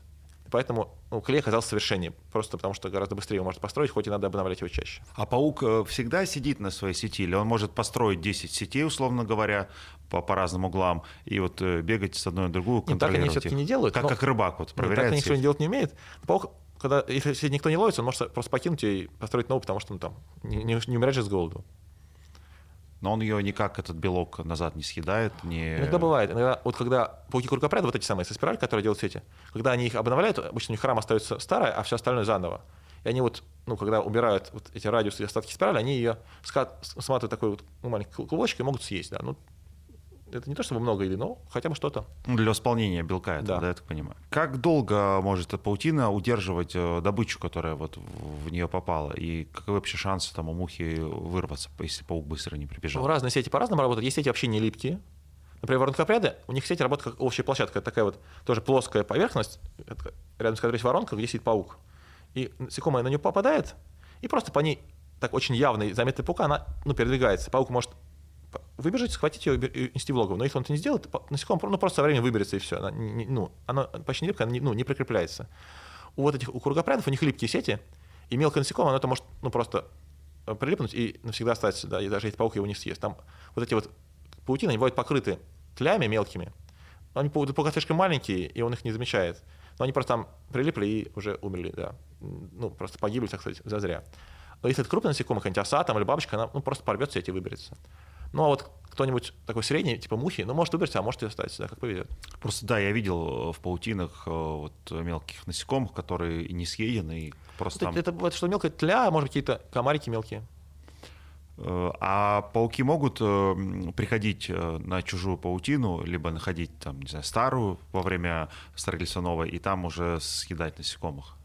Поэтому ну, клей оказался совершеннее, просто потому что гораздо быстрее его может построить, хоть и надо обновлять его чаще. А паук э, всегда сидит на своей сети, или он может построить 10 сетей, условно говоря, по, по разным углам, и вот э, бегать с одной на другую, контролировать Нет, так они все-таки не делают. Как, как рыбак вот проверяет Нет, так они делать не умеет. Паук, когда, если никто не ловится, он может просто покинуть ее и построить новую, потому что он там не, не, умирает же с голоду но он ее никак, этот белок, назад не съедает. Не... Иногда бывает. Иногда, вот когда пауки кругопряда, вот эти самые со спираль, которые делают сети, когда они их обновляют, обычно у них храм остается старая, а все остальное заново. И они вот, ну, когда убирают вот эти радиусы и остатки спирали, они ее сматывают такой вот ну, маленький клубочек и могут съесть. Да. Ну, это не то чтобы много или но хотя бы что-то. Для восполнения белка это, да. да, я так понимаю. Как долго может эта паутина удерживать э, добычу, которая вот в нее попала? И каковы вообще шансы там у мухи вырваться, если паук быстро не прибежал? Ну, разные сети по-разному работают. Есть сети вообще не липкие. Например, воронкопряды, у них сеть работает как общая площадка. такая вот тоже плоская поверхность, рядом с которой есть воронка, где сидит паук. И насекомое на нее попадает, и просто по ней так очень явно заметная паука, она ну, передвигается. Паук может выбежать, схватить ее и нести в логово. Но если он это не сделает, насекомое ну, просто со временем выберется и все. Она, не, ну, она почти липкая, она не, ну, не прикрепляется. У вот этих у кругопрядов у них липкие сети, и мелкое насекомое, оно это может ну, просто э, прилипнуть и навсегда остаться, да, и даже если паук его не съест. Там вот эти вот паутины, они бывают покрыты тлями мелкими, но они пока слишком маленькие, и он их не замечает. Но они просто там прилипли и уже умерли, да. Ну, просто погибли, так сказать, зазря. Но если это крупное насекомое, какая-нибудь оса там, или бабочка, она ну, просто порвет сеть и выберется. Ну, а вот кто-нибудь такой средний, типа мухи, ну, может выбраться, а может и остаться, да, как повезет. Просто, да, я видел в паутинах э, вот, мелких насекомых, которые и не съедены, и просто вот там... Это, это что мелкое тля, а может какие-то комарики мелкие. Э, а пауки могут э, приходить на чужую паутину, либо находить там, не знаю, старую во время строительства новой, и там уже съедать насекомых?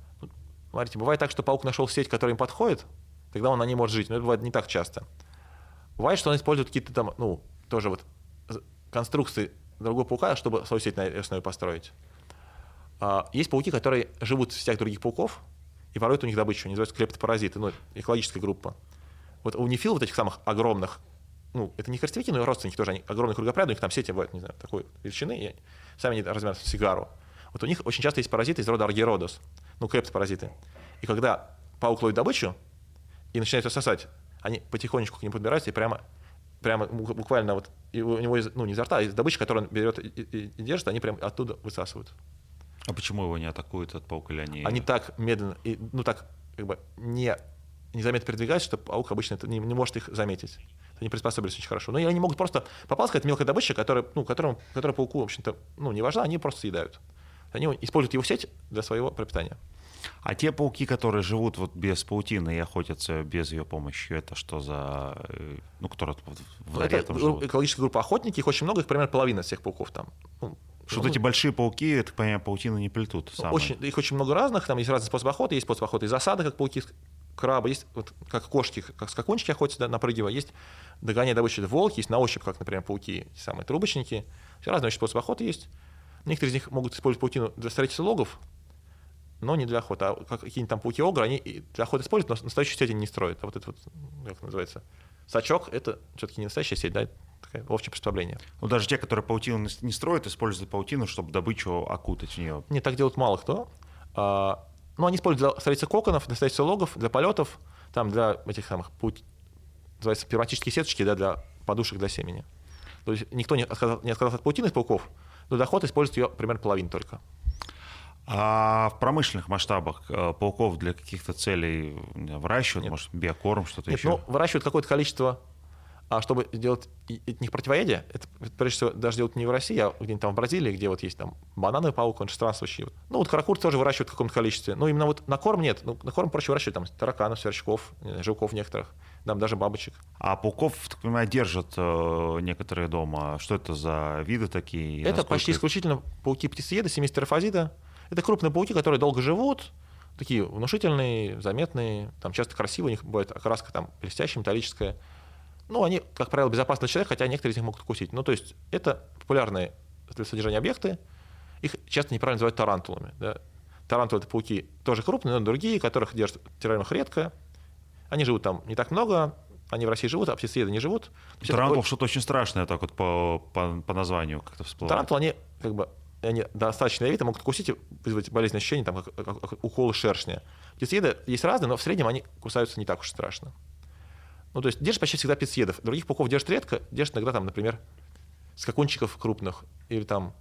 Смотрите, бывает так, что паук нашел сеть, которая им подходит, тогда он на ней может жить, но это бывает не так часто. Бывает, что он использует какие-то там, ну, тоже вот конструкции другого паука, чтобы свою сеть на основе построить. А, есть пауки, которые живут в сетях других пауков и воруют у них добычу. Они называются клептопаразиты, ну, экологическая группа. Вот у нефил вот этих самых огромных, ну, это не коростовики, но и родственники тоже, они огромные кругопряды, у них там сети бывают, не знаю, такой величины, и сами они размером с сигару. Вот у них очень часто есть паразиты из рода аргиродос, ну, клептопаразиты. И когда паук ловит добычу и начинает ее сосать, они потихонечку к ним подбираются и прямо прямо буквально вот у него из, ну, не изо рта, а из добычи, которую он берет и, и, и держит, они прям оттуда высасывают. А почему его не атакуют этот паук или они... Они так медленно, и, ну так как бы не, незаметно передвигаются, что паук обычно это не, не может их заметить. Они приспособились очень хорошо. Но они могут просто попасть какая-то мелкая добыча, которая, ну, которому, которая пауку, в общем-то, ну, не важна, они просто съедают. Они используют его сеть для своего пропитания. А те пауки, которые живут вот без паутины и охотятся без ее помощи, это что за... Э, ну, которые в норе это живут? экологическая группа охотники, их очень много, их примерно половина всех пауков там. Ну, что ну, эти большие пауки, это, понимаю, паутину не плетут. Очень, их очень много разных, там есть разные способы охоты, есть способ охоты из засады, как пауки, крабы, есть вот, как кошки, как скакунчики охотятся, да, напрыгивая, есть догоняя добычу волки, есть на ощупь, как, например, пауки, самые трубочники. Все разные способы охоты есть. Некоторые из них могут использовать паутину для строительства логов, но не для охоты. А какие-нибудь там пауки огры, они для охоты используют, но настоящую сеть они не строят. А вот это вот, как называется, сачок, это все-таки не настоящая сеть, да, такое общее представление. Ну, даже те, которые паутину не строят, используют паутину, чтобы добычу окутать в нее. Не, так делают мало кто. А, ну, они используют для строительства коконов, для строительства логов, для полетов, там для этих самых путь, называется пневматические сеточки, да, для подушек для семени. То есть никто не отказался, не отказался от паутины из пауков, но для охоты использует ее примерно половину только. А в промышленных масштабах э, пауков для каких-то целей выращивают, Нет. может, биокорм, что-то Нет, еще? Ну, выращивают какое-то количество, а чтобы сделать от них противоядие, это прежде всего даже делать не в России, а где-нибудь там в Бразилии, где вот есть там банановый паук, он странствующий. Ну, вот каракур тоже выращивают в каком-то количестве. Но именно вот на корм нет. Ну, на корм проще выращивать там тараканов, сверчков, жуков некоторых, там даже бабочек. А пауков, так понимаю, держат э, некоторые дома. Что это за виды такие? Это почти исключительно пауки-птицееды, семейства Theraphosidae. Это крупные пауки, которые долго живут, такие внушительные, заметные, там часто красивые, у них бывает окраска там блестящая, металлическая. Ну, они, как правило, безопасны для человека, хотя некоторые из них могут укусить. Ну, то есть это популярные для содержания объекты. Их часто неправильно называют тарантулами. Да? Тарантулы — это пауки тоже крупные, но другие, которых держат в террариумах редко. Они живут там не так много, они в России живут, а птицееды не живут. Тарантул такой... что-то очень страшное так вот по, по, по названию как-то всплывает. Тарантул, они как бы они достаточно ядовиты, могут укусить и вызвать болезненное ощущение, там, как, как, как уколы шершня. Птицееды есть разные, но в среднем они кусаются не так уж страшно. Ну, то есть держишь почти всегда птицеедов. Других пауков держишь редко, держишь иногда, там, например, скакунчиков крупных или там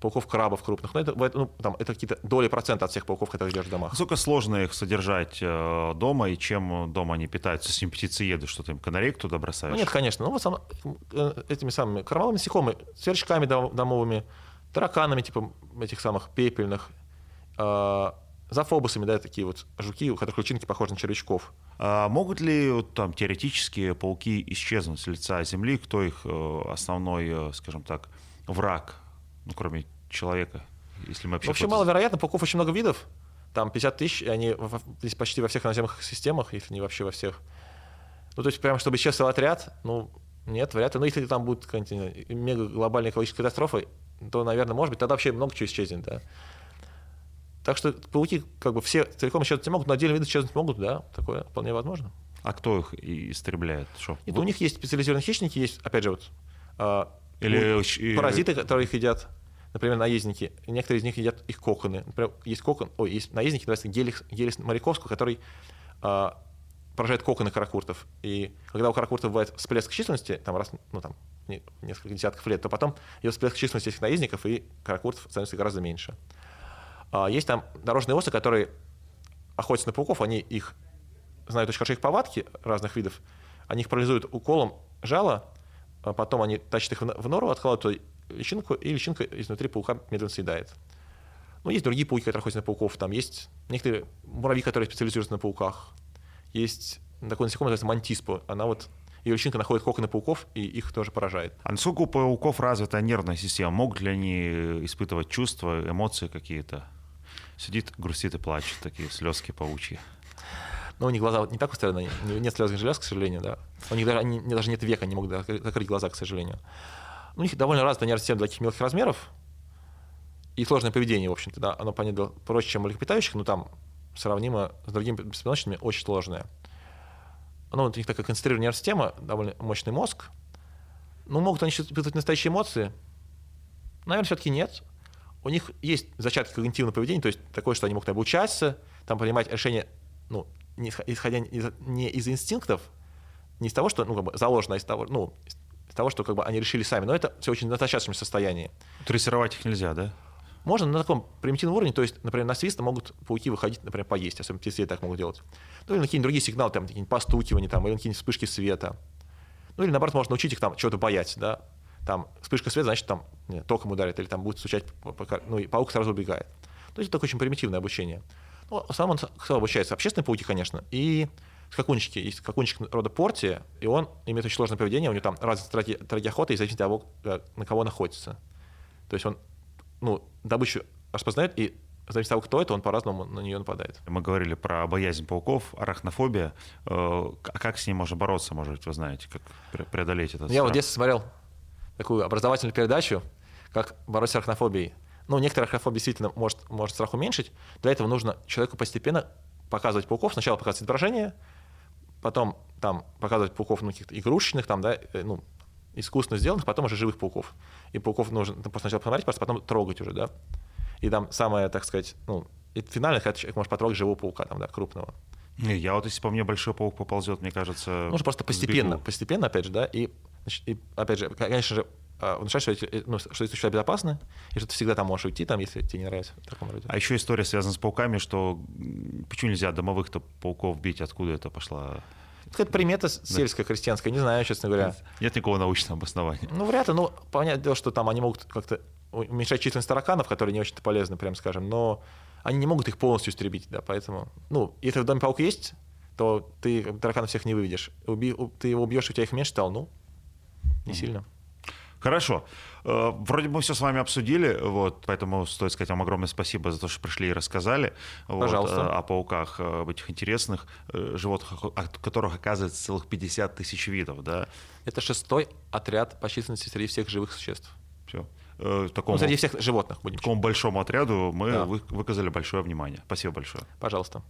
пауков крабов крупных. Но это, ну, там, это какие-то доли процента от всех пауков, которые держишь в домах. Насколько сложно их содержать э, дома, и чем дома они питаются? С ним птицееды, что ты им канарейк туда бросаешь? Ну, нет, конечно. Ну, вот сам, э, этими самыми кормовыми насекомыми, сверчками домовыми, тараканами, типа этих самых пепельных, э, зафобусами, да, такие вот жуки, у которых личинки похожи на червячков. А могут ли там теоретически пауки исчезнуть с лица Земли? Кто их э, основной, э, скажем так, враг, ну, кроме человека? Если мы вообще, вообще маловероятно, пауков очень много видов. Там 50 тысяч, и они здесь почти во всех наземных системах, если не вообще во всех. Ну, то есть, прямо чтобы исчез отряд, ну, нет, вряд ли. Ну, если там будет какая-нибудь мега глобальная экологическая катастрофа, то, наверное, может быть, тогда вообще много чего исчезнет, да. Так что пауки как бы все целиком исчезнуть не могут, но отдельные виды исчезнуть могут, да, такое вполне возможно. А кто их истребляет? Что? Это у них есть специализированные хищники, есть, опять же, вот а, Или... Паразиты, которые их едят, например, наездники. Некоторые из них едят их коконы. Например, есть кокон, ой, есть наездники, называется гелис, гелис моряковского, который а, поражает коконы каракуртов. И когда у каракуртов бывает всплеск численности, там раз, ну там, несколько десятков лет, то потом идет всплеск численности этих наездников, и каракуртов становится гораздо меньше. А, есть там дорожные осы, которые охотятся на пауков, они их знают очень хорошо их повадки разных видов, они их парализуют уколом жала, а потом они тащат их в нору, откладывают личинку, и личинка изнутри паука медленно съедает. Ну, есть другие пауки, которые охотятся на пауков. Там есть некоторые муравьи, которые специализируются на пауках. Есть такой насекомый, называется мантиспо. Она вот ее личинка находит коконы пауков, и их тоже поражает. А насколько у пауков развита нервная система? Могут ли они испытывать чувства, эмоции какие-то? Сидит, грустит и плачет, такие слезки паучьи. Но у них глаза вот не так устроены, нет слезных желез, к сожалению, да. У них даже, они, даже нет века, не могут закрыть глаза, к сожалению. У них довольно развитая нервная система для таких мелких размеров, и сложное поведение, в общем-то, да, оно, понятно, проще, чем у млекопитающих, но там сравнимо с другими беспилотными очень сложное. Ну, у них такая концентрированная система, довольно мощный мозг. Ну, могут они испытывать настоящие эмоции? Наверное, все-таки нет у них есть зачатки когнитивного поведения, то есть такое, что они могут обучаться, там принимать решения, ну, не исходя из, не из инстинктов, не из того, что ну, как бы заложено, а из того, ну, из того, что как бы они решили сами. Но это все очень на зачаточном состоянии. Трассировать их нельзя, да? Можно на таком примитивном уровне, то есть, например, на свист могут пауки выходить, например, поесть, особенно птицы так могут делать. Ну или на какие-нибудь другие сигналы, там, какие-нибудь постукивания, там, или на какие-нибудь вспышки света. Ну или, наоборот, можно научить их там чего-то бояться, да там вспышка света, значит, там нет, током ударит, или там будет стучать, ну, и паук сразу убегает. То есть это такое очень примитивное обучение. Ну, сам он кто обучается? Общественные пауки, конечно, и скакунчики. Есть скакунчик рода Порти, и он имеет очень сложное поведение, у него там разные стратегии охоты, и зависит от того, э, на кого он охотится. То есть он ну, добычу распознает, и зависит от того, кто это, он по-разному на нее нападает. Мы говорили про боязнь пауков, арахнофобия. А как с ней можно бороться, может быть, вы знаете, как преодолеть это? Я страх? в детстве смотрел такую образовательную передачу, как бороться с арахнофобией. Ну, некоторая арахнофобия действительно может, может страх уменьшить. Для этого нужно человеку постепенно показывать пауков. Сначала показывать изображение, потом там показывать пауков, ну, каких-то игрушечных, там, да, э, ну, искусственно сделанных, потом уже живых пауков. И пауков нужно сначала посмотреть, просто потом трогать уже, да. И там самое, так сказать, ну, и финально, когда человек может потрогать живого паука, там, да, крупного. Не, я вот если по мне большой паук поползет, мне кажется... Нужно просто постепенно, сбегу. постепенно, опять же, да, и и, опять же, конечно же, а, внушать, что, эти, э, ну, что эти существа безопасны, и что ты всегда там можешь уйти, там, если тебе не нравится в таком роде. А еще история связана с пауками, что почему нельзя домовых-то пауков бить, откуда это пошла? Это примета сельская, крестьянская, не знаю, честно говоря. Нет, никакого научного обоснования. Ну, вряд ли. Ну, понятное дело, что там они могут как-то уменьшать численность тараканов, которые не очень-то полезны, прям скажем, но они не могут их полностью истребить, да, поэтому, ну, если в доме паук есть, то ты тараканов всех не выведешь. Уби, ты его убьешь, у тебя их меньше стало, ну, не сильно. Хорошо. Э, вроде бы мы все с вами обсудили, вот, поэтому стоит сказать вам огромное спасибо за то, что пришли и рассказали вот, Пожалуйста. э, о пауках, об этих интересных э, животных, которых оказывается целых 50 тысяч видов. Да? Это шестой отряд по численности среди всех живых существ. Все. Такому, Ну, среди всех животных будем. такому большому отряду мы Да. вы- выказали большое внимание. Спасибо большое. Пожалуйста.